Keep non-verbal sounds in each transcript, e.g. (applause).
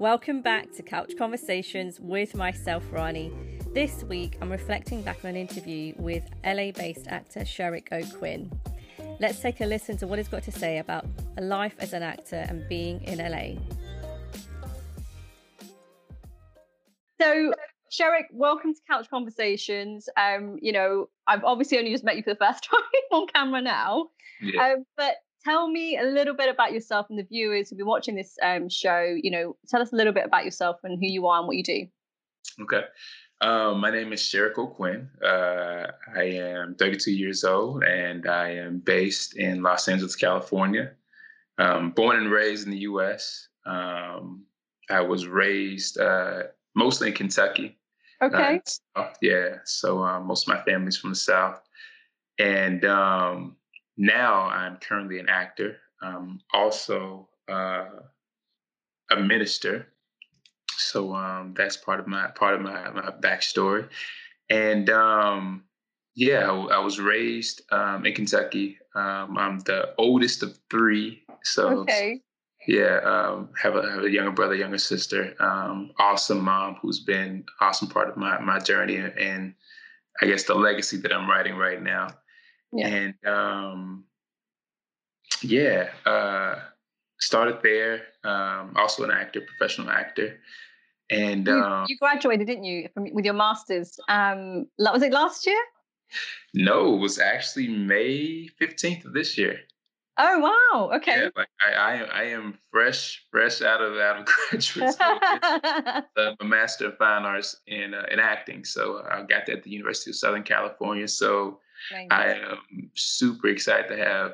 Welcome back to Couch Conversations with myself, Rani. This week, I'm reflecting back on an interview with LA based actor Sherrick O'Quinn. Let's take a listen to what he's got to say about life as an actor and being in LA. So, Sherrick, welcome to Couch Conversations. Um, you know, I've obviously only just met you for the first (laughs) time on camera now. Yeah. Um, but tell me a little bit about yourself and the viewers who'll be watching this um, show. You know, tell us a little bit about yourself and who you are and what you do. Okay. Um, my name is Sherrick O'Quinn. Uh, I am 32 years old and I am based in Los Angeles, California. Um, born and raised in the U.S. Um, I was raised uh, mostly in Kentucky. Okay. Uh, yeah. So um, most of my family's from the South. And um, now I'm currently an actor, um, also uh, a minister. So um, that's part of my part of my, my backstory. And um, yeah, I, I, was raised um, in Kentucky. Um, I'm the oldest of three. So okay. yeah, um, have a have a younger brother, younger sister. awesome mom who's been awesome part of my my journey and I guess the legacy that I'm writing right now. Yeah. And um, yeah, uh, started there. Um, also an actor, professional actor. And you, um, you graduated, didn't you, from, with your master's? Um, was it last year? No, it was actually May fifteenth of this year. Oh wow! Okay. Yeah, like I, I, I am fresh, fresh out of out of (laughs) graduate school. I'm (laughs) a master of fine arts in uh, in acting, so I got that at the University of Southern California. So I am super excited to have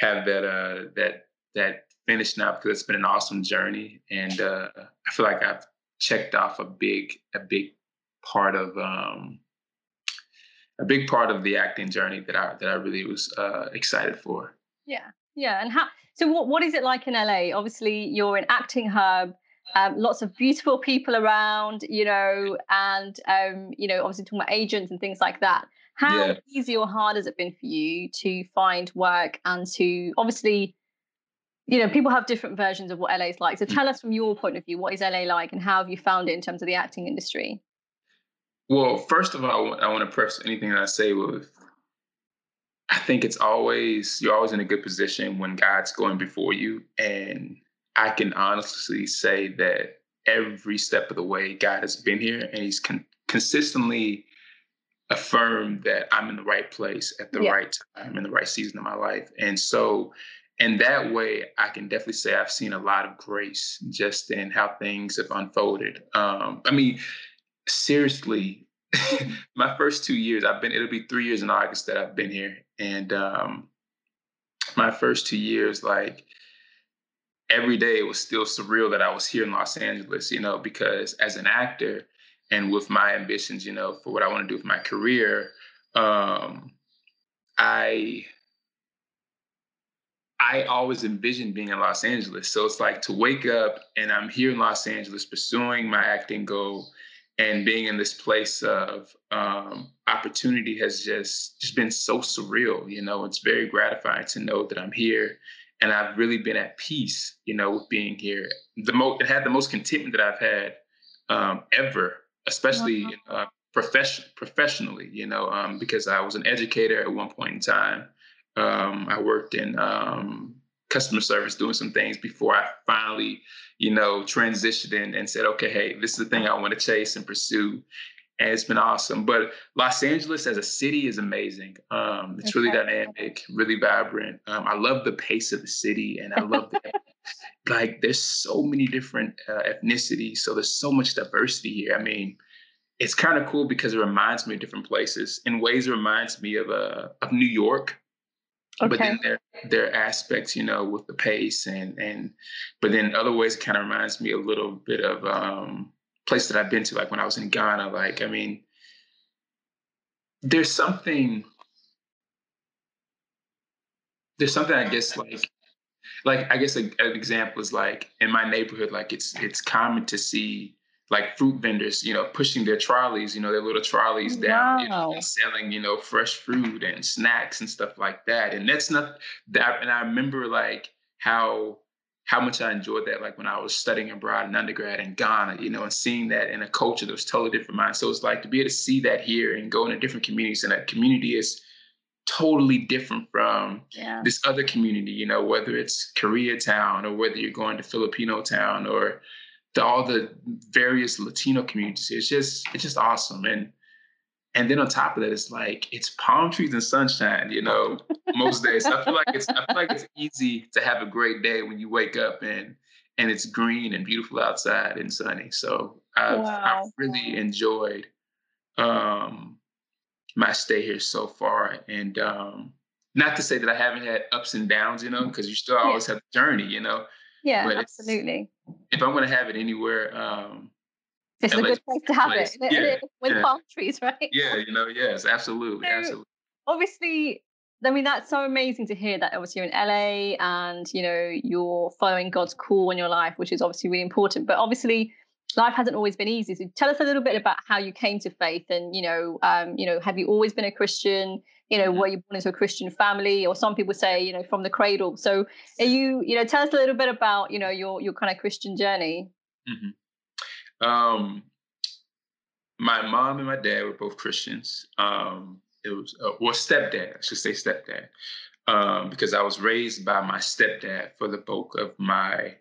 have that uh that that finished now because it's been an awesome journey, and uh, I feel like I've checked off a big a big part of um a big part of the acting journey that I that I really was uh, excited for. Yeah, yeah, and how? So what what is it like in LA? Obviously, you're an acting hub. Um, lots of beautiful people around, you know, and um, you know, obviously talking about agents and things like that. How yeah. easy or hard has it been for you to find work and to obviously, you know, people have different versions of what LA is like. So mm. tell us from your point of view, what is LA like and how have you found it in terms of the acting industry? Well, first of all, I want to preface anything that I say with I think it's always, you're always in a good position when God's going before you. And I can honestly say that every step of the way, God has been here and He's con- consistently affirmed that I'm in the right place at the yeah. right time in the right season of my life. And so in that way, I can definitely say I've seen a lot of grace just in how things have unfolded. Um, I mean, seriously, (laughs) my first two years, I've been, it'll be three years in August that I've been here. And um, my first two years, like every day, it was still surreal that I was here in Los Angeles, you know, because as an actor, and with my ambitions, you know, for what I want to do with my career, um, I I always envisioned being in Los Angeles. So it's like to wake up and I'm here in Los Angeles pursuing my acting goal and being in this place of um, opportunity has just just been so surreal. You know, it's very gratifying to know that I'm here and I've really been at peace, you know, with being here. The most it had the most contentment that I've had um, ever especially uh, profession professionally. You know, um, because I was an educator at one point in time. Um, I worked in um, customer service doing some things before I finally, you know, transitioned in and said, okay, hey, this is the thing I want to chase and pursue. And it's been awesome. But Los Angeles as a city is amazing. Um, it's okay. really dynamic, really vibrant. Um, I love the pace of the city, and I love the (laughs) like there's so many different uh, ethnicities so there's so much diversity here i mean it's kind of cool because it reminds me of different places in ways it reminds me of uh, of new york okay. but then there there are aspects you know with the pace and and but then other ways it kind of reminds me a little bit of um place that i've been to like when i was in ghana like i mean there's something there's something i guess like like I guess a, an example is like in my neighborhood, like it's it's common to see like fruit vendors, you know, pushing their trolleys, you know, their little trolleys down, wow. you know, selling, you know, fresh fruit and snacks and stuff like that. And that's not that. And I remember like how how much I enjoyed that, like when I was studying abroad in undergrad in Ghana, you know, and seeing that in a culture that was totally different from mine. So it's like to be able to see that here and go into different communities, and that community is totally different from yeah. this other community, you know, whether it's Koreatown or whether you're going to Filipino town or the, all the various Latino communities. It's just it's just awesome. And and then on top of that, it's like it's palm trees and sunshine, you know, most days. I feel like it's I feel like it's easy to have a great day when you wake up and and it's green and beautiful outside and sunny. So I've, wow. I've really enjoyed um, my stay here so far. And um, not to say that I haven't had ups and downs, you know, because you still always yeah. have the journey, you know. Yeah, but absolutely. If I'm going to have it anywhere, um, it's a good place to have place. it. Yeah, with yeah. palm trees, (laughs) right? Yeah, you know, yes, absolutely, so, absolutely. Obviously, I mean, that's so amazing to hear that obviously you're in LA and you know you're following God's call in your life, which is obviously really important. But obviously, life hasn't always been easy. So tell us a little bit about how you came to faith, and you know, um, you know, have you always been a Christian? You know, mm-hmm. were you born into a Christian family, or some people say, you know, from the cradle. So, are you, you know, tell us a little bit about, you know, your your kind of Christian journey. Mm-hmm. Um, my mom and my dad were both Christians. Um, it was uh, well, stepdad, I should say stepdad, um, because I was raised by my stepdad for the bulk of my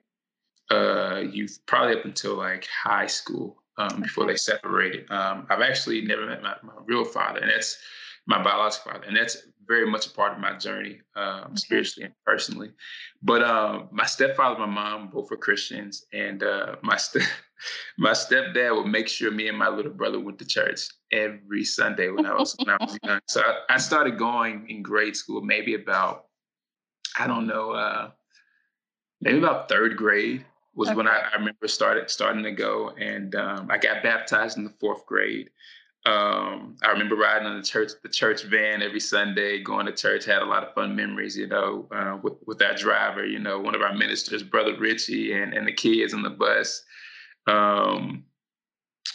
uh, youth, probably up until like high school um, before they separated. Um, I've actually never met my, my, real father, and that's my biological father, and that's very much a part of my journey, um, okay. spiritually and personally. But um, my stepfather, and my mom, both were Christians, and uh, my step (laughs) my stepdad would make sure me and my little brother went to church every Sunday when I was when I was (laughs) young. So I, I, started going in grade school, maybe about I don't know, uh, maybe about third grade was okay. when I, I, remember started starting to go, and um, I got baptized in the fourth grade. Um, I remember riding on the church the church van every Sunday, going to church. Had a lot of fun memories, you know, uh, with with that driver. You know, one of our ministers, Brother Richie, and and the kids on the bus. Um,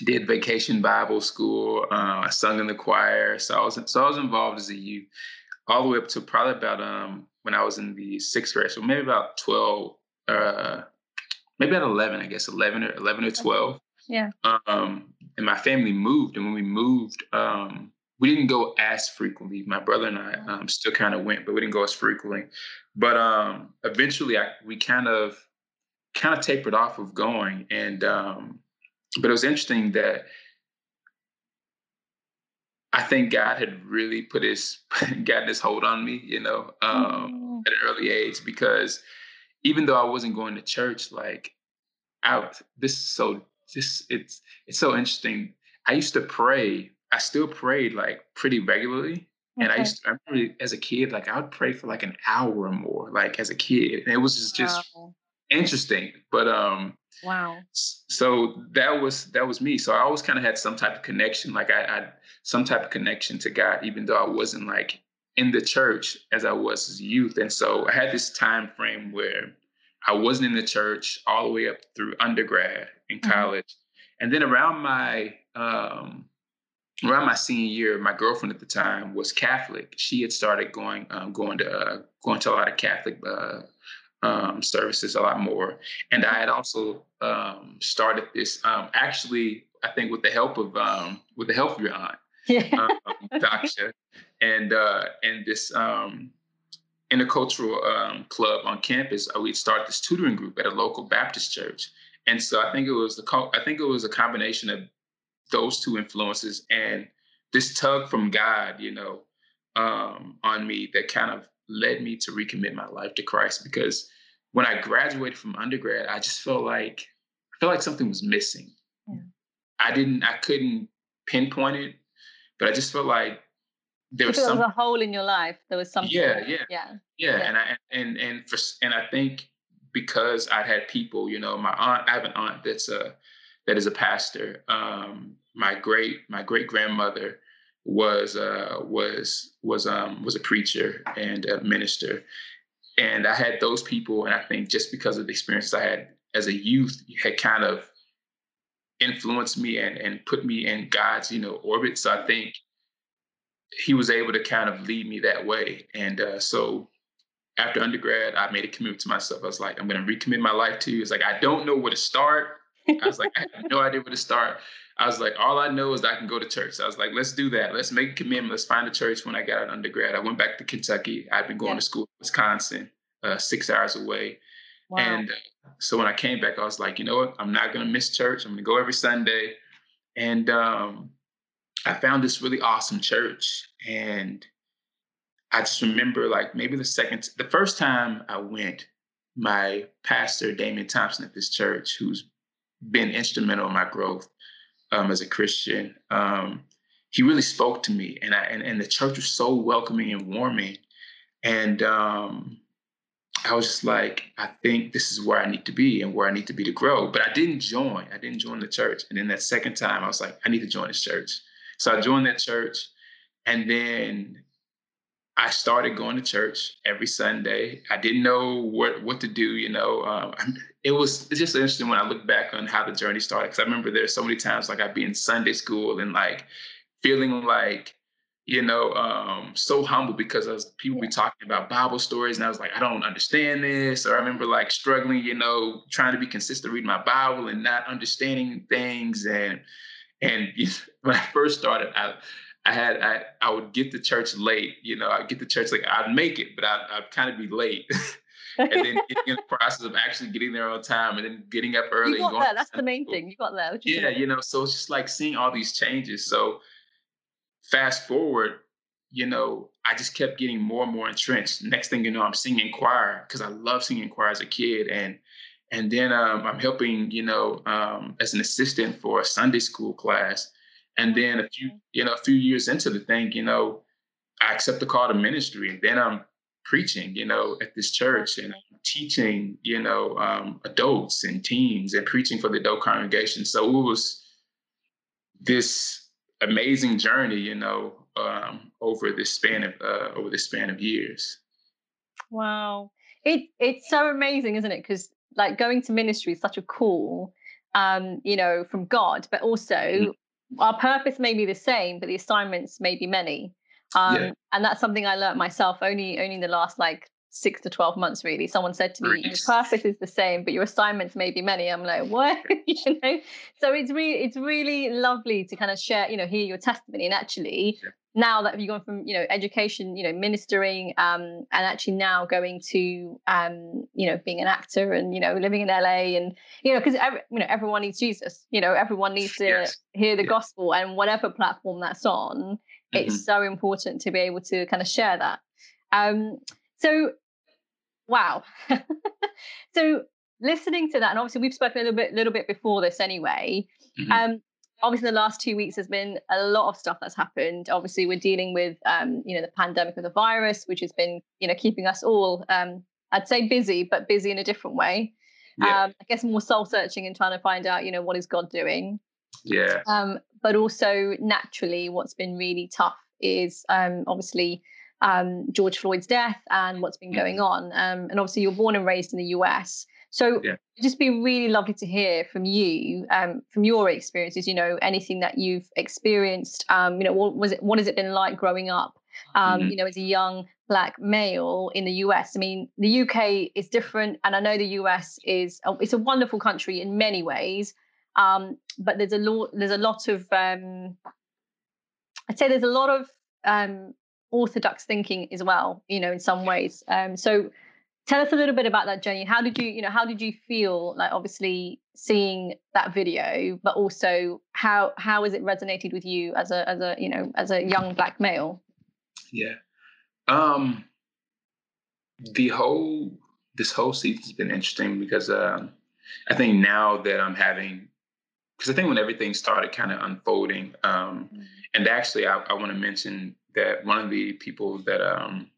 did vacation Bible school. Uh, I sung in the choir, so I was so I was involved as a youth, all the way up to probably about um, when I was in the sixth grade, so maybe about twelve. Uh, maybe at 11, I guess 11 or 11 or 12. Yeah. Um, and my family moved. And when we moved, um, we didn't go as frequently. My brother and I um, still kind of went, but we didn't go as frequently. But um, eventually, I, we kind of kind of tapered off of going. And um, but it was interesting that I think God had really put his (laughs) gotten his hold on me, you know, um, mm-hmm. at an early age because even though I wasn't going to church, like I this is so this it's it's so interesting. I used to pray. I still prayed like pretty regularly. Okay. And I used to, I remember as a kid, like I would pray for like an hour or more, like as a kid. And it was just, just wow. Interesting. But um wow. So that was that was me. So I always kind of had some type of connection. Like I had some type of connection to God, even though I wasn't like in the church as I was as a youth. And so I had this time frame where I wasn't in the church all the way up through undergrad in mm-hmm. college. Mm-hmm. And then around my um, around my senior year, my girlfriend at the time was Catholic. She had started going um, going to uh, going to a lot of Catholic uh, um, services, a lot more. And I had also um, started this actually, I think, with the help of with the help of your aunt, yeah. Daksha, and uh, and this um, intercultural um, club on campus, uh, we'd start this tutoring group at a local Baptist church. And so I think it was the I think it was a combination of those two influences and this tug from God, you know, um, on me that kind of led me to recommit my life to Christ. Because when I graduated from undergrad, I just felt like I felt like something was missing. Yeah. I didn't, I couldn't pinpoint it, but I just felt like there was, some, was a hole in your life. There was something. Yeah, yeah, yeah, yeah. And I and and for and I think because I had people, you know, my aunt. I have an aunt that's a that is a pastor. Um, my great my great grandmother was uh, was was um, was a preacher and a minister, and I had those people. And I think just because of the experiences I had as a youth, had kind of influenced me and and put me in God's you know orbit. So I think he was able to kind of lead me that way. And uh, so after undergrad, I made a commitment to myself. I was like, I'm going to recommit my life to you. It's like I don't know where to start. I was like, I have no idea where to start. I was like, all I know is I can go to church. So I was like, let's do that. Let's make a commitment. Let's find a church. When I got out undergrad, I went back to Kentucky. I'd been going yeah. to school in Wisconsin, uh, six hours away. Wow. And uh, so when I came back, I was like, you know what? I'm not going to miss church. I'm going to go every Sunday. And um, I found this really awesome church. And I just remember like maybe the second, the first time I went, my pastor, Damian Thompson at this church, who's been instrumental in my growth um, as a Christian, um, he really spoke to me. And, I, and, and the church was so welcoming and warming. And um, I was just like, I think this is where I need to be and where I need to be to grow. But I didn't join. I didn't join the church. And then that second time, I was like, I need to join this church. So I joined that church. And then I started going to church every Sunday. I didn't know what what to do. You know, um, it was it's just interesting when I look back on how the journey started. Because I remember there's so many times like I'd be in Sunday school and like feeling like you know, um, so humble because I was, people be talking about Bible stories, and I was like, I don't understand this. Or I remember like struggling, you know, trying to be consistent reading my Bible and not understanding things. And and (laughs) when I first started, I I had I I would get to church late. You know, I'd get to church like I'd make it, but I'd, I'd kind of be late. (laughs) and then (laughs) getting in the process of actually getting there on time and then getting up early. You got there. That's the main thing. You got there. Yeah, you know, so it's just like seeing all these changes. So fast forward, you know, I just kept getting more and more entrenched. Next thing you know, I'm singing choir because I love singing choir as a kid, and and then um, I'm helping, you know, um, as an assistant for a Sunday school class. And then a few, you know, a few years into the thing, you know, I accept the call to ministry, and then I'm preaching, you know, at this church, and teaching, you know, um, adults and teens, and preaching for the adult congregation. So it was this amazing journey, you know, um, over this span of uh, over the span of years. Wow, it it's so amazing, isn't it? Because like going to ministry is such a call, um, you know, from God, but also mm-hmm. our purpose may be the same, but the assignments may be many. Um, yeah. And that's something I learned myself only only in the last like six to 12 months really someone said to me your purpose is the same but your assignments may be many i'm like what (laughs) you know so it's really it's really lovely to kind of share you know hear your testimony and actually yeah. now that you've gone from you know education you know ministering um and actually now going to um you know being an actor and you know living in la and you know because you know everyone needs jesus you know everyone needs to yes. hear the yeah. gospel and whatever platform that's on mm-hmm. it's so important to be able to kind of share that um so wow. (laughs) so listening to that, and obviously we've spoken a little bit, little bit before this anyway. Mm-hmm. Um, obviously the last two weeks has been a lot of stuff that's happened. Obviously, we're dealing with um, you know, the pandemic of the virus, which has been, you know, keeping us all um, I'd say busy, but busy in a different way. Yeah. Um, I guess more soul searching and trying to find out, you know, what is God doing. Yeah. Um, but also naturally, what's been really tough is um, obviously um, George Floyd's death and what's been going mm-hmm. on. Um, and obviously, you're born and raised in the US. So yeah. just be really lovely to hear from you, um, from your experiences. You know, anything that you've experienced. Um, you know, what was it? What has it been like growing up? Um, mm-hmm. You know, as a young black male in the US. I mean, the UK is different, and I know the US is a, it's a wonderful country in many ways. Um, but there's a lot there's a lot of um, I'd say there's a lot of um, orthodox thinking as well you know in some ways. Um, so tell us a little bit about that journey. How did you you know how did you feel like obviously seeing that video but also how how has it resonated with you as a as a you know as a young black male? Yeah. Um the whole this whole season's been interesting because um i think now that i'm having because i think when everything started kind of unfolding um mm-hmm. and actually i, I want to mention that one of the people that um,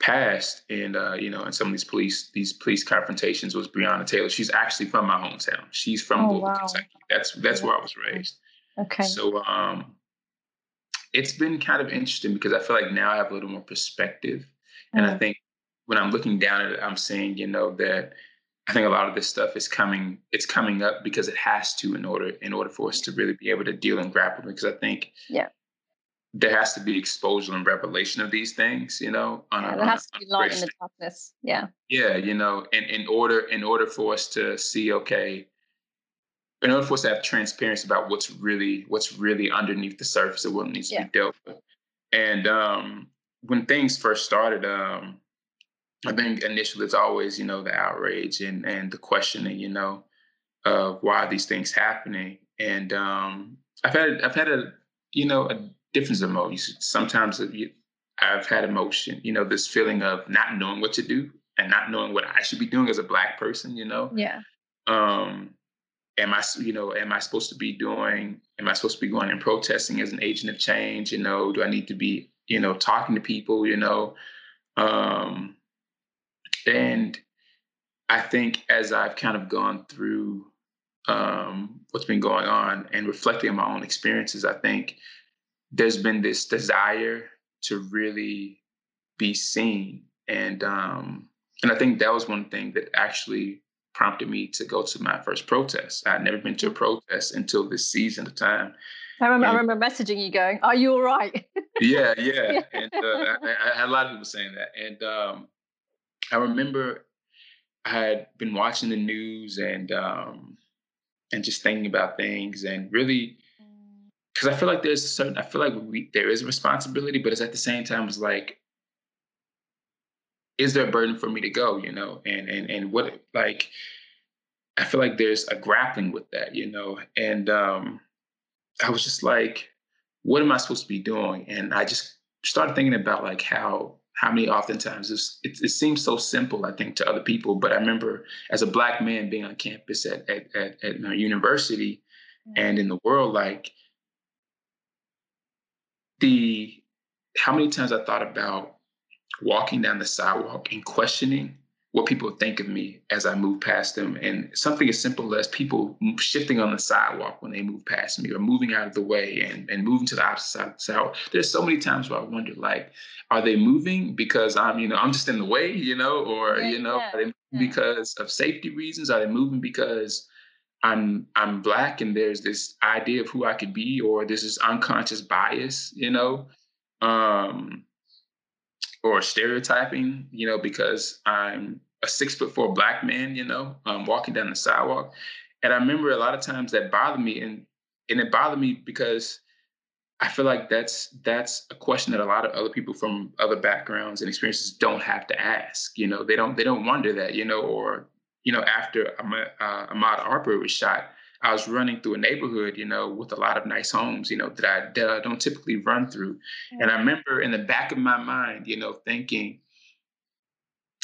passed in uh, you know in some of these police these police confrontations was Breonna Taylor. She's actually from my hometown. She's from oh, Louisville, wow. Kentucky. That's that's where I was raised. Okay. So um, it's been kind of interesting because I feel like now I have a little more perspective, and I mm. think when I'm looking down at it, I'm seeing you know that I think a lot of this stuff is coming. It's coming up because it has to in order in order for us to really be able to deal and grapple. Because I think yeah, there has to be exposure and revelation of these things. You know, on yeah, there has to be light in the darkness. Yeah. Yeah, you know, in in order in order for us to see, okay, in order for us to have transparency about what's really what's really underneath the surface of what needs yeah. to be dealt with. And um, when things first started, um, I think initially it's always, you know, the outrage and and the questioning, you know, of why these things happening. And um, I've had I've had a you know a difference of emotions. Sometimes I've had emotion, you know, this feeling of not knowing what to do and not knowing what I should be doing as a black person, you know. Yeah. Um, am I, you know, am I supposed to be doing? Am I supposed to be going and protesting as an agent of change? You know, do I need to be, you know, talking to people? You know, um, and I think as I've kind of gone through um, what's been going on and reflecting on my own experiences, I think there's been this desire to really be seen, and um, and I think that was one thing that actually prompted me to go to my first protest. I had never been to a protest until this season of time. I remember, and, I remember messaging you going, "Are you all right?" yeah, yeah, (laughs) yeah. and uh, I, I, had a lot of people saying that, and um, I remember I had been watching the news and um, and just thinking about things and really because I feel like there's a certain I feel like we, there is a responsibility, but it's at the same time it's like is there a burden for me to go, you know? And and and what like I feel like there's a grappling with that, you know. And um I was just like, what am I supposed to be doing? And I just started thinking about like how how many oftentimes it, it, seems so simple, I think, to other people. But I remember as a black man being on campus at at, at, at my university and in the world, like the how many times I thought about walking down the sidewalk and questioning what people think of me as I move past them. And something as simple as people shifting on the sidewalk when they move past me or moving out of the way and, and moving to the opposite side of the sidewalk. There's so many times where I wonder, like, are they moving because I'm, you know, I'm just in the way, you know, or, yeah, you know, yeah, are they yeah. because of safety reasons? Are they moving because I'm I'm black and there's this idea of who I could be, or there's this unconscious bias, you know? Um, or stereotyping, you know, because I'm a six foot four black man, you know, um, walking down the sidewalk. And I remember a lot of times that bothered me, and and it bothered me because I feel like that's that's a question that a lot of other people from other backgrounds and experiences don't have to ask. You know, they don't they don't wonder that, you know, or you know, after Ahmaud, uh, Ahmaud Arbery was shot, I was running through a neighborhood, you know, with a lot of nice homes, you know, that I, that I don't typically run through. Mm-hmm. And I remember in the back of my mind, you know, thinking,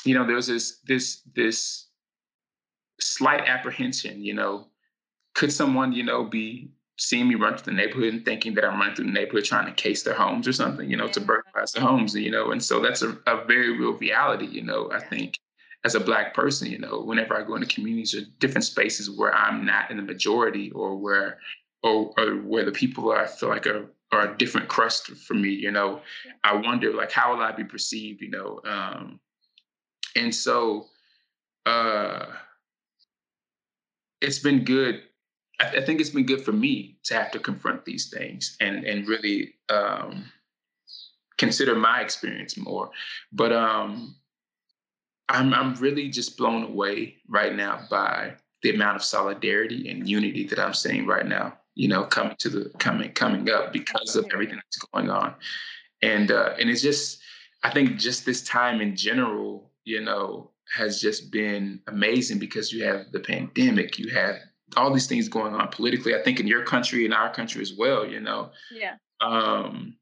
you know, there was this this this slight apprehension, you know, could someone, you know, be seeing me run through the neighborhood and thinking that I'm running through the neighborhood trying to case their homes or something, you know, yeah. to burglarize the homes, you know, and so that's a, a very real reality, you know, I think as a black person, you know, whenever I go into communities or different spaces where I'm not in the majority or where or, or where the people I feel like are are a different crust for me, you know, I wonder like how will I be perceived, you know? Um, and so uh it's been good. I, I think it's been good for me to have to confront these things and and really um consider my experience more. But um I'm I'm really just blown away right now by the amount of solidarity and unity that I'm seeing right now. You know, coming to the coming coming up because of everything that's going on, and uh, and it's just I think just this time in general, you know, has just been amazing because you have the pandemic, you have all these things going on politically. I think in your country in our country as well. You know. Yeah. Um,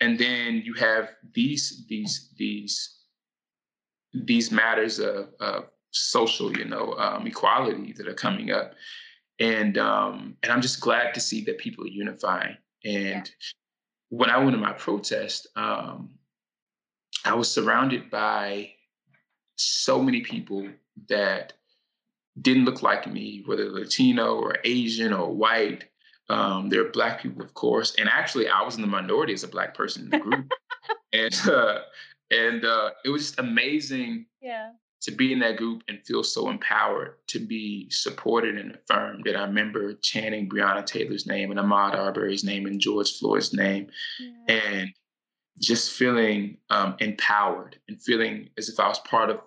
and then you have these these these these matters of, of social, you know, um, equality that are coming up, and um, and I'm just glad to see that people are unifying. And yeah. when I went to my protest, um, I was surrounded by so many people that didn't look like me, whether Latino or Asian or white. Um, there are black people, of course, and actually, I was in the minority as a black person in the group, (laughs) and uh, and uh, it was just amazing yeah. to be in that group and feel so empowered to be supported and affirmed that I remember chanting Breonna Taylor's name and Ahmaud Arbery's name and George Floyd's name yeah. and just feeling um, empowered and feeling as if I was part of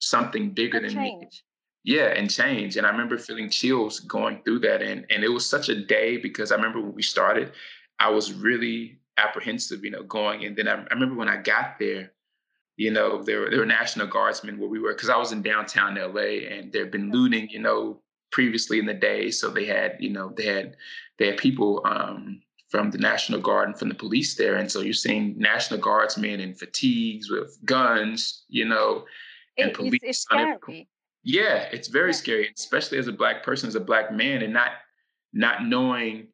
something bigger than change. me. Yeah, and change. And I remember feeling chills going through that. And and it was such a day because I remember when we started, I was really apprehensive, you know, going. And then I, I remember when I got there, you know, there were there were National Guardsmen where we were because I was in downtown LA and there'd been looting, you know, previously in the day. So they had, you know, they had they had people um, from the National Guard and from the police there. And so you're seeing National Guardsmen in fatigues with guns, you know, and it, police. It's, scary. Yeah, it's very yeah. scary, especially as a black person, as a black man, and not not knowing,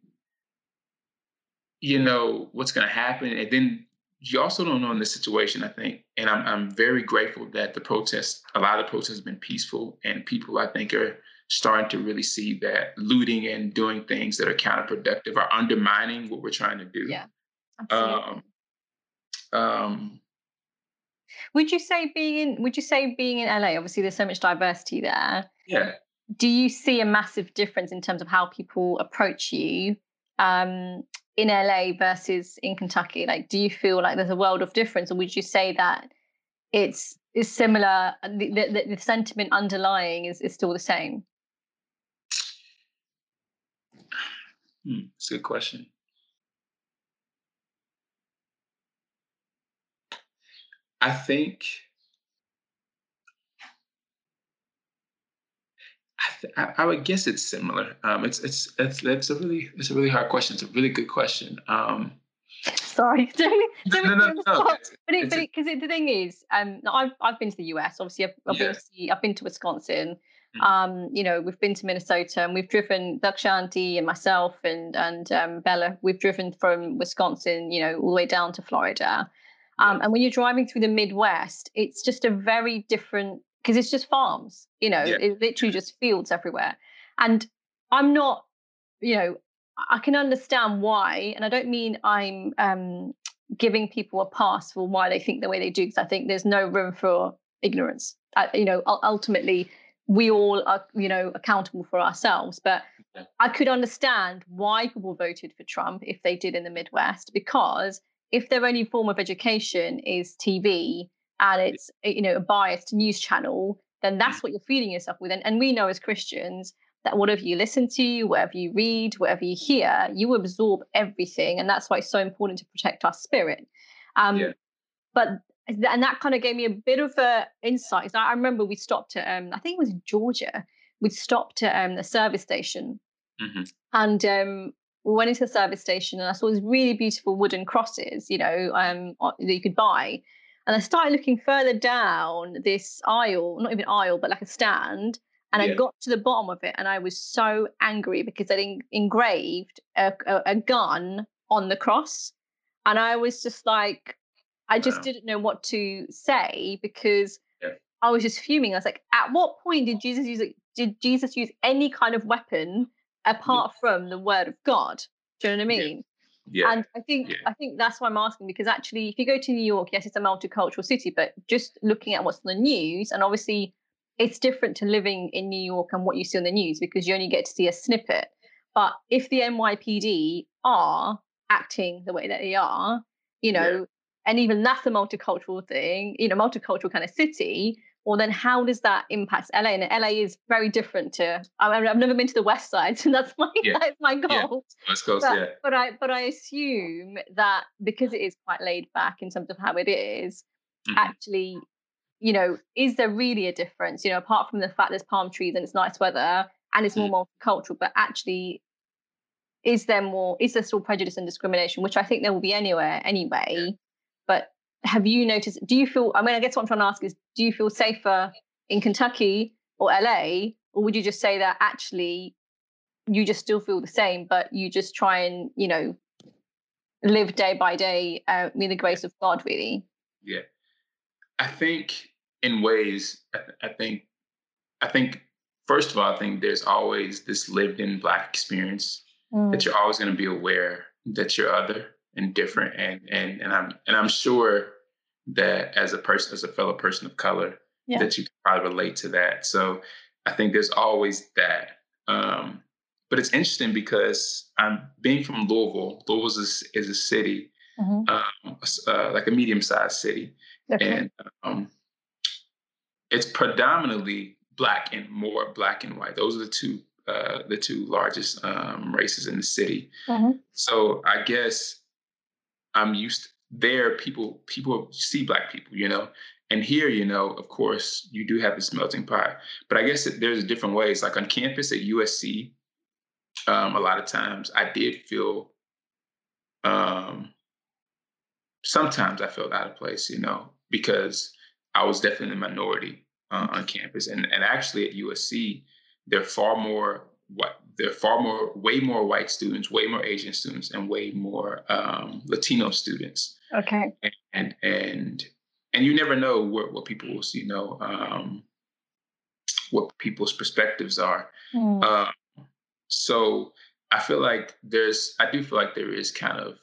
you know, what's going to happen, and then you also don't know in this situation. I think, and I'm I'm very grateful that the protests, a lot of the protests, have been peaceful, and people I think are starting to really see that looting and doing things that are counterproductive are undermining what we're trying to do. Yeah. Absolutely. Um, um, would you say being in would you say being in LA, obviously there's so much diversity there. Yeah. Do you see a massive difference in terms of how people approach you um, in LA versus in Kentucky? Like do you feel like there's a world of difference or would you say that it's is similar the, the, the sentiment underlying is, is still the same? Hmm, that's a good question. I think I, th- I, would guess it's similar. Um, it's it's it's it's a really it's a really hard question. It's a really good question. Um, Sorry, (laughs) don't, don't no, no, no, no. But it, but because the thing is, um, I've I've been to the US. Obviously, I've, I've been to I've been to Wisconsin. Mm-hmm. Um, you know, we've been to Minnesota and we've driven Dakshanti and myself and and um, Bella. We've driven from Wisconsin, you know, all the way down to Florida. Um, and when you're driving through the Midwest, it's just a very different because it's just farms, you know, yeah. it's literally just fields everywhere. And I'm not, you know, I can understand why, and I don't mean I'm um, giving people a pass for why they think the way they do, because I think there's no room for ignorance. Uh, you know, ultimately, we all are, you know, accountable for ourselves. But I could understand why people voted for Trump if they did in the Midwest, because if their only form of education is TV and it's you know a biased news channel, then that's mm. what you're feeding yourself with. And, and we know as Christians that whatever you listen to, whatever you read, whatever you hear, you absorb everything, and that's why it's so important to protect our spirit. Um, yeah. But and that kind of gave me a bit of a insight. I remember we stopped at um, I think it was Georgia. We stopped at um, the service station, mm-hmm. and um, we went into the service station and I saw these really beautiful wooden crosses, you know, um, that you could buy. And I started looking further down this aisle, not even aisle, but like a stand. And yeah. I got to the bottom of it and I was so angry because they'd in- engraved a, a, a, gun on the cross. And I was just like, I just wow. didn't know what to say because yeah. I was just fuming. I was like, at what point did Jesus use did Jesus use any kind of weapon apart yeah. from the word of God. Do you know what I mean? Yeah. yeah. And I think yeah. I think that's why I'm asking because actually, if you go to New York, yes, it's a multicultural city, but just looking at what's on the news, and obviously, it's different to living in New York and what you see on the news because you only get to see a snippet. But if the NYPD are acting the way that they are, you know, and even that's a multicultural thing, you know, multicultural kind of city, well then how does that impact LA? And LA is very different to I mean, I've never been to the West Side, so that's my yeah. that's my goal. Yeah. West Coast, but, yeah. But I but I assume that because it is quite laid back in terms of how it is, mm-hmm. actually, you know, is there really a difference? You know, apart from the fact there's palm trees and it's nice weather and it's more mm-hmm. multicultural, but actually is there more is there still prejudice and discrimination, which I think there will be anywhere anyway. Yeah. But have you noticed do you feel i mean i guess what i'm trying to ask is do you feel safer in kentucky or la or would you just say that actually you just still feel the same but you just try and you know live day by day uh, with the grace of god really? Yeah. I think in ways I, th- I think i think first of all i think there's always this lived in black experience mm. that you're always going to be aware that you're other and different and and and I'm and I'm sure that as a person as a fellow person of color yeah. that you can probably relate to that. So I think there's always that. Um, but it's interesting because I'm being from Louisville. Louisville is, is a city, mm-hmm. um, uh, like a medium-sized city, okay. and um, it's predominantly black and more black and white. Those are the two uh, the two largest um, races in the city. Mm-hmm. So I guess I'm used to, there. People people see black people, you know, and here, you know, of course, you do have this melting pot. But I guess there's different ways. Like on campus at USC, um, a lot of times I did feel. Um, sometimes I felt out of place, you know, because I was definitely the minority uh, on campus, and and actually at USC, they're far more what there are far more, way more white students, way more Asian students, and way more um, Latino students. Okay. And, and and and you never know what what people will see, you know, um, what people's perspectives are. Mm. Uh, so I feel like there's, I do feel like there is kind of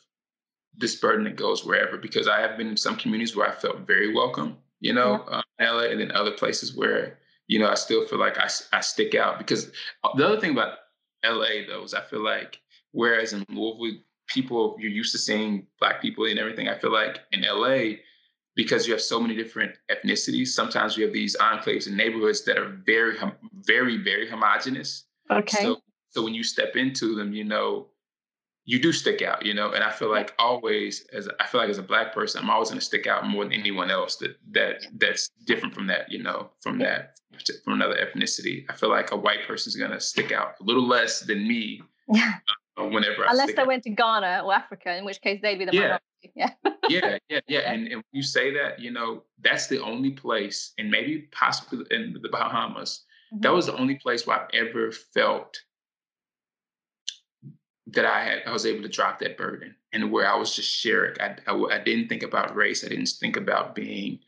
this burden that goes wherever because I have been in some communities where I felt very welcome, you know, yeah. uh, LA, and then other places where you know I still feel like I I stick out because uh, the other thing about LA though is I feel like whereas in Louisville people you're used to seeing black people and everything, I feel like in LA because you have so many different ethnicities, sometimes you have these enclaves and neighborhoods that are very very very homogenous. Okay. So so when you step into them, you know, you do stick out, you know. And I feel like always, as I feel like as a black person, I'm always going to stick out more than anyone else that that that's different from that, you know, from that from another ethnicity. I feel like a white person is going to stick out a little less than me. Yeah. Uh, whenever unless they out. went to Ghana or Africa, in which case they'd be the yeah. minority. Yeah. (laughs) yeah, yeah, yeah. And, and you say that, you know, that's the only place, and maybe possibly in the Bahamas, mm-hmm. that was the only place where I've ever felt that I had, I was able to drop that burden and where I was just sharing. I, I, I didn't think about race. I didn't think about being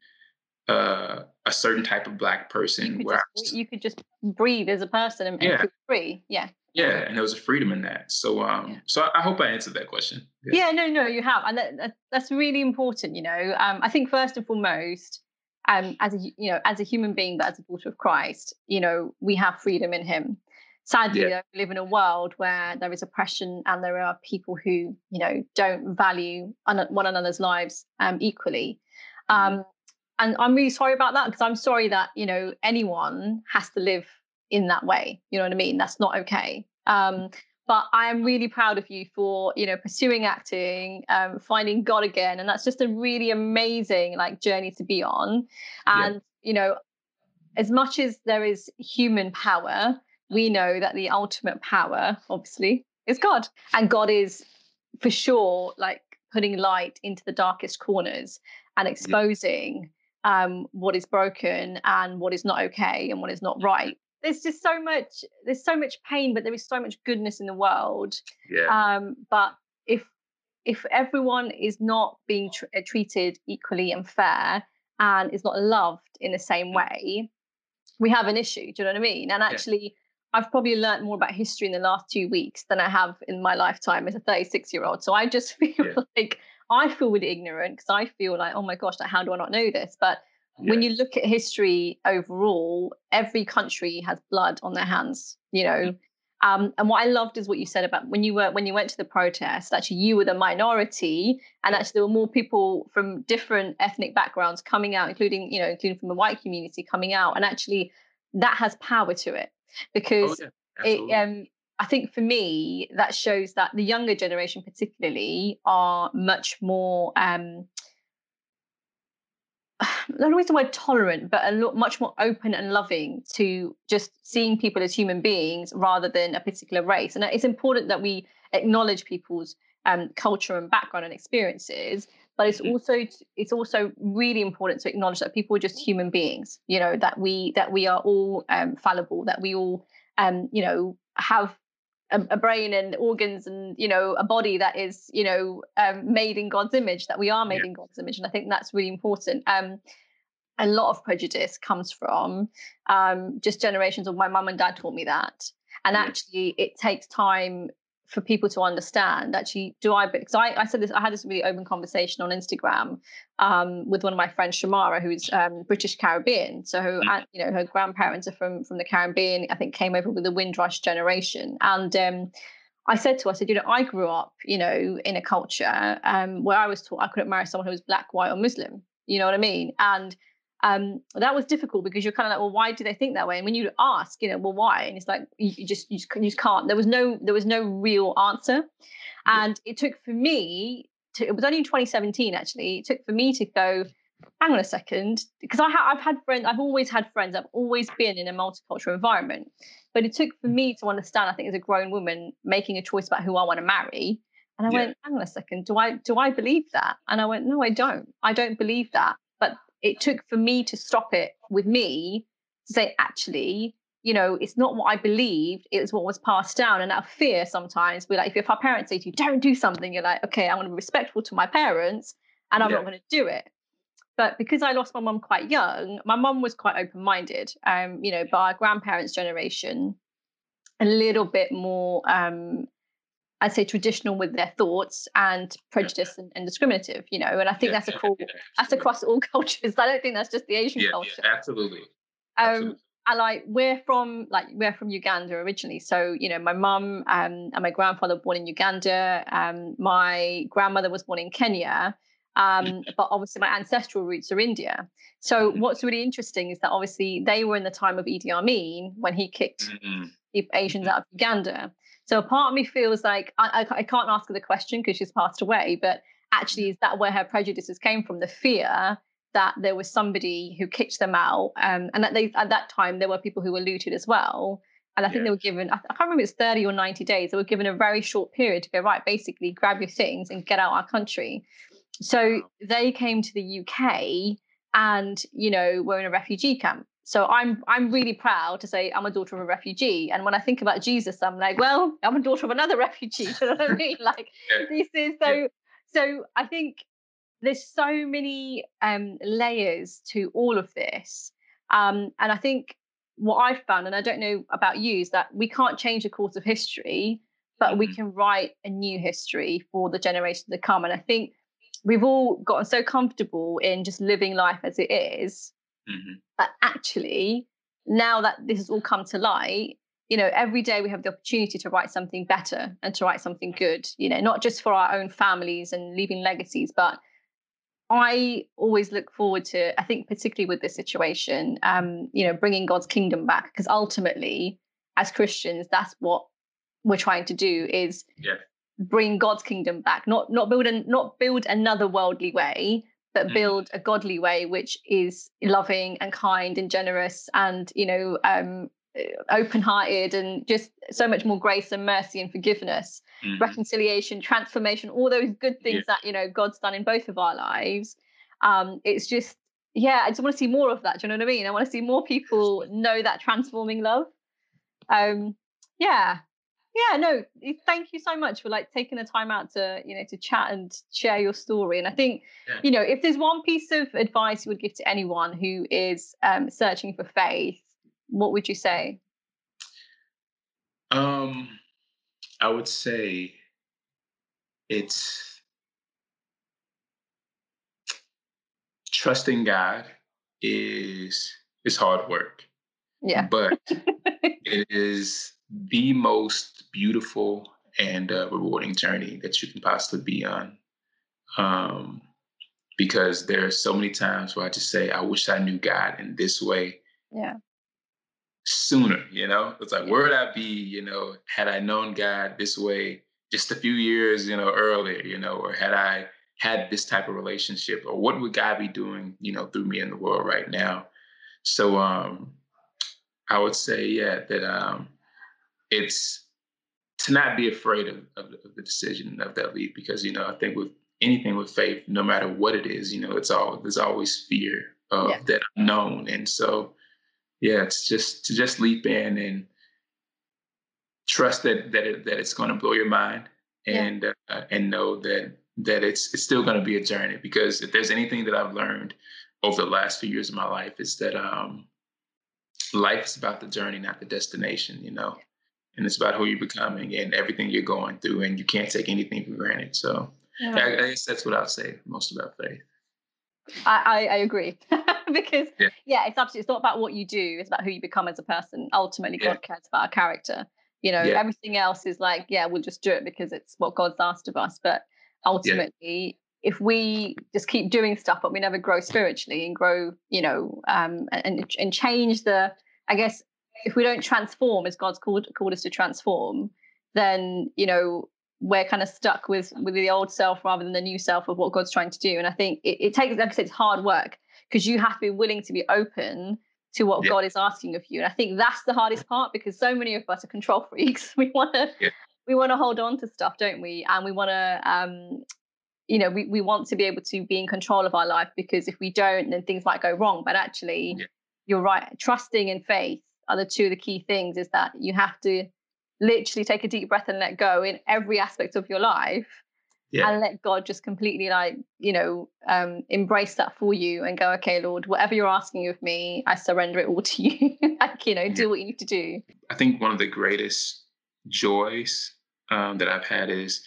uh, a certain type of black person. You where just, was, you could just breathe as a person and, yeah. feel free. Yeah. Yeah, and there was a freedom in that. So, um, yeah. so I hope I answered that question. Yeah, yeah no, no, you have, and that, that, that's really important. You know, um, I think first and foremost, um, as a you know, as a human being, but as a daughter of Christ, you know, we have freedom in Him sadly yeah. we live in a world where there is oppression and there are people who you know don't value one another's lives um, equally mm-hmm. um, and i'm really sorry about that because i'm sorry that you know anyone has to live in that way you know what i mean that's not okay um, but i am really proud of you for you know pursuing acting um, finding god again and that's just a really amazing like journey to be on and yeah. you know as much as there is human power we know that the ultimate power, obviously, is God. And God is for sure like putting light into the darkest corners and exposing um, what is broken and what is not okay and what is not right. There's just so much, there's so much pain, but there is so much goodness in the world. Yeah. Um, but if if everyone is not being tr- uh, treated equally and fair and is not loved in the same mm. way, we have an issue. Do you know what I mean? And actually, I've probably learned more about history in the last two weeks than I have in my lifetime as a 36 year old. So I just (laughs) feel yeah. like I feel really ignorant because I feel like, oh my gosh, like, how do I not know this? But yeah. when you look at history overall, every country has blood on their hands, you know. Um, and what I loved is what you said about when you were when you went to the protest. Actually, you were the minority, and actually there were more people from different ethnic backgrounds coming out, including you know, including from the white community coming out. And actually, that has power to it because oh, yeah. it um I think for me that shows that the younger generation particularly are much more um (sighs) not always the word tolerant, but a lot much more open and loving to just seeing people as human beings rather than a particular race. And it's important that we acknowledge people's um, culture and background and experiences, but it's mm-hmm. also it's also really important to acknowledge that people are just human beings you know that we that we are all um, fallible that we all um, you know have a, a, brain and organs and you know a body that is you know um, made in god's image that we are made yeah. in god's image and i think that's really important um, a lot of prejudice comes from um, just generations of my mum and dad taught me that and actually it takes time for people to understand actually do i because I, I said this i had this really open conversation on instagram um, with one of my friends shamara who's um, british caribbean so mm. you know her grandparents are from from the caribbean i think came over with the windrush generation and um, I said to her, I said, you know, I grew up, you know, in a culture um, where I was taught I couldn't marry someone who was black, white, or Muslim. You know what I mean? And um, that was difficult because you're kind of like, well, why do they think that way? And when you ask, you know, well, why? And it's like you, just you just, you just can't. There was no there was no real answer, and yeah. it took for me to. It was only in 2017 actually. It took for me to go. Hang on a second, because I ha- I've had friends. I've always had friends. I've always been in a multicultural environment, but it took for mm. me to understand. I think as a grown woman making a choice about who I want to marry, and I yeah. went, hang on a second, do I do I believe that? And I went, no, I don't. I don't believe that. It took for me to stop it with me to say, actually, you know, it's not what I believed, it was what was passed down. And that fear sometimes, we're like, if our parents say to you, don't do something, you're like, okay, I'm going to be respectful to my parents and I'm yeah. not going to do it. But because I lost my mum quite young, my mum was quite open minded. Um, you know, by our grandparents' generation, a little bit more um, I'd say traditional with their thoughts and prejudice and, and discriminative, you know. And I think yeah, that's a cool, yeah, that's across all (laughs) cultures. I don't think that's just the Asian culture. absolutely. Um, absolutely. I like we're from like we're from Uganda originally. So you know, my mum um, and my grandfather were born in Uganda. Um, my grandmother was born in Kenya. Um, but obviously my ancestral roots are India. So mm-hmm. what's really interesting is that obviously they were in the time of Idi Amin when he kicked mm-hmm. Asians mm-hmm. out of Uganda. So a part of me feels like I, I, I can't ask her the question because she's passed away, but actually, is that where her prejudices came from? The fear that there was somebody who kicked them out, um, and that they at that time there were people who were looted as well. And I think yeah. they were given, I can't remember it's 30 or 90 days, they were given a very short period to go, right, basically grab your things and get out our country. So they came to the UK and, you know, were in a refugee camp. So I'm I'm really proud to say I'm a daughter of a refugee. And when I think about Jesus, I'm like, well, I'm a daughter of another (laughs) refugee. you know what I mean? (laughs) Like yeah. this is so yeah. so I think there's so many um, layers to all of this. Um, and I think what I've found, and I don't know about you, is that we can't change the course of history, but mm-hmm. we can write a new history for the generation to come. And I think we've all gotten so comfortable in just living life as it is Mm-hmm. But actually, now that this has all come to light, you know, every day we have the opportunity to write something better and to write something good, you know, not just for our own families and leaving legacies, but I always look forward to, I think, particularly with this situation, um, you know, bringing God's kingdom back, because ultimately, as Christians, that's what we're trying to do is yeah. bring God's kingdom back, not not build an, not build another worldly way, but mm. build a godly way which is loving and kind and generous and you know um, open-hearted and just so much more grace and mercy and forgiveness mm. reconciliation transformation all those good things yeah. that you know god's done in both of our lives um, it's just yeah i just want to see more of that do you know what i mean i want to see more people know that transforming love um yeah yeah no thank you so much for like taking the time out to you know to chat and share your story and i think yeah. you know if there's one piece of advice you would give to anyone who is um, searching for faith what would you say um i would say it's trusting god is is hard work yeah but (laughs) it is the most beautiful and uh, rewarding journey that you can possibly be on. Um, because there are so many times where I just say, I wish I knew God in this way. Yeah. Sooner, you know, it's like, where would I be, you know, had I known God this way just a few years, you know, earlier, you know, or had I had this type of relationship, or what would God be doing, you know, through me in the world right now? So, um, I would say, yeah, that um, it's to not be afraid of, of, of, the decision of that leap because you know I think with anything with faith, no matter what it is, you know, it's all there's always fear of yeah. that unknown, and so yeah, it's just to just leap in and trust that that it, that it's going to blow your mind, and yeah. uh, and know that that it's it's still going to be a journey because if there's anything that I've learned over the last few years of my life, is that um, life is about the journey, not the destination. You know, and it's about who you're becoming and everything you're going through, and you can't take anything for granted. So yeah. I, I guess that's what I'll say most about faith. I, I, I agree (laughs) because yeah. yeah. it's absolutely it's not about what you do; it's about who you become as a person. Ultimately, yeah. God cares about our character. You know, yeah. everything else is like, yeah, we'll just do it because it's what God's asked of us. But ultimately, if we just keep doing stuff but we never grow spiritually and grow, you know, um, and and change the, I guess, if we don't transform as God's called called us to transform, then you know we're kind of stuck with with the old self rather than the new self of what God's trying to do. And I think it, it takes, like I said, it's hard work because you have to be willing to be open to what yeah. God is asking of you. And I think that's the hardest part because so many of us are control (laughs) freaks. We want to yeah. we want to hold on to stuff, don't we? And we want to um you know, we, we want to be able to be in control of our life because if we don't, then things might go wrong. But actually, yeah. you're right. Trusting in faith are the two of the key things is that you have to literally take a deep breath and let go in every aspect of your life yeah. and let God just completely like, you know, um, embrace that for you and go, okay, Lord, whatever you're asking of me, I surrender it all to you. (laughs) like, you know, do what you need to do. I think one of the greatest joys um, that I've had is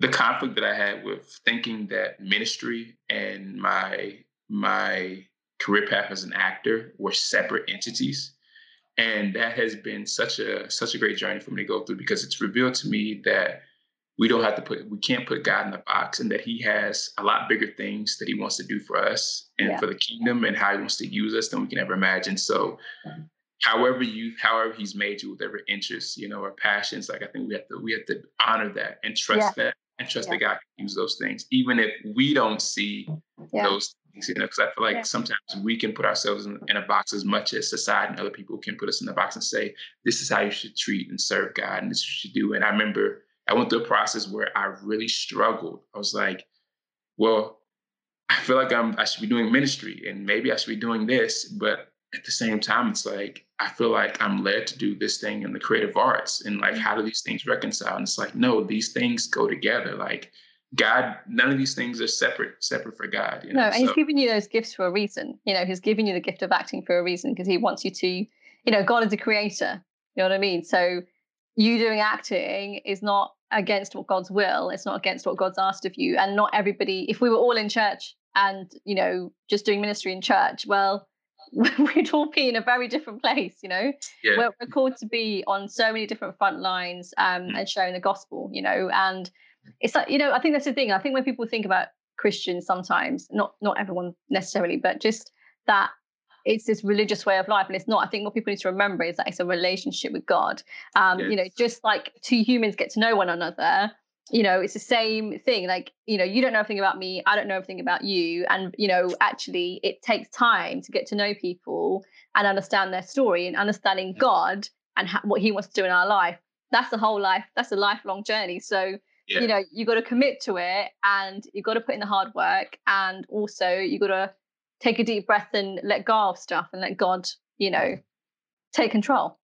the conflict that I had with thinking that ministry and my my career path as an actor were separate entities and that has been such a such a great journey for me to go through because it's revealed to me that we don't have to put we can't put God in a box and that he has a lot bigger things that he wants to do for us and yeah. for the kingdom and how he wants to use us than we can ever imagine. So mm-hmm. however you however he's made you, whatever interests, you know, or passions, like I think we have to we have to honor that and trust yeah. that and trust yeah. that God can use those things, even if we don't see those you know, because I feel like yeah. sometimes we can put ourselves in, in, a box as much as society and other people can put us in the box and say, this is how you should treat and serve God and this is what you should do. And I remember I went through a process where I really struggled. I was like, well, I feel like I'm I should be doing ministry and maybe I should be doing this, but at the same time, it's like I feel like I'm led to do this thing in the creative arts and like mm. how do these things reconcile? And it's like, no, these things go together. Like God, none of these things are separate, separate for God. You know? No, and so. He's giving you those gifts for a reason. You know, He's giving you the gift of acting for a reason because He wants you to, you know, God is a creator. You know what I mean? So you doing acting is not against what God's will. It's not against what God's asked of you. And not everybody, if we were all in church and, you know, just doing ministry in church, well, (laughs) we'd all be in a very different place, you know. Yeah. We're, we're called to be on so many different front lines um, mm. and sharing the gospel, you know, and it's like you know i think that's the thing. I think when people think about christians sometimes not not everyone necessarily but just that it's this religious way of life and it's not. I think what people need to remember is that it's a relationship with god. Um yes. you know just like two humans get to know one another you know it's the same thing. Like you know you don't know everything about me i don't know everything about you and you know actually it takes time to get to know people and understand their story and understanding god and ha- what he wants to do in our life. That's a whole life that's a lifelong journey. So yeah. you know you got to commit to it and you got to put in the hard work and also you got to take a deep breath and let go of stuff and let god you know take control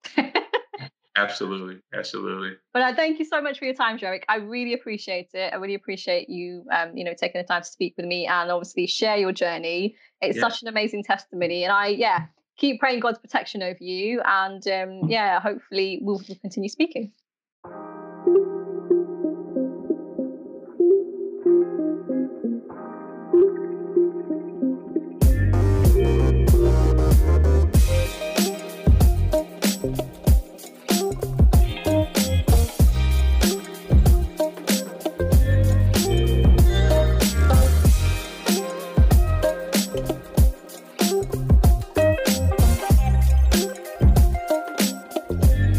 (laughs) absolutely absolutely but i thank you so much for your time Jarek. i really appreciate it i really appreciate you um you know taking the time to speak with me and obviously share your journey it's yeah. such an amazing testimony and i yeah keep praying god's protection over you and um yeah hopefully we'll continue speaking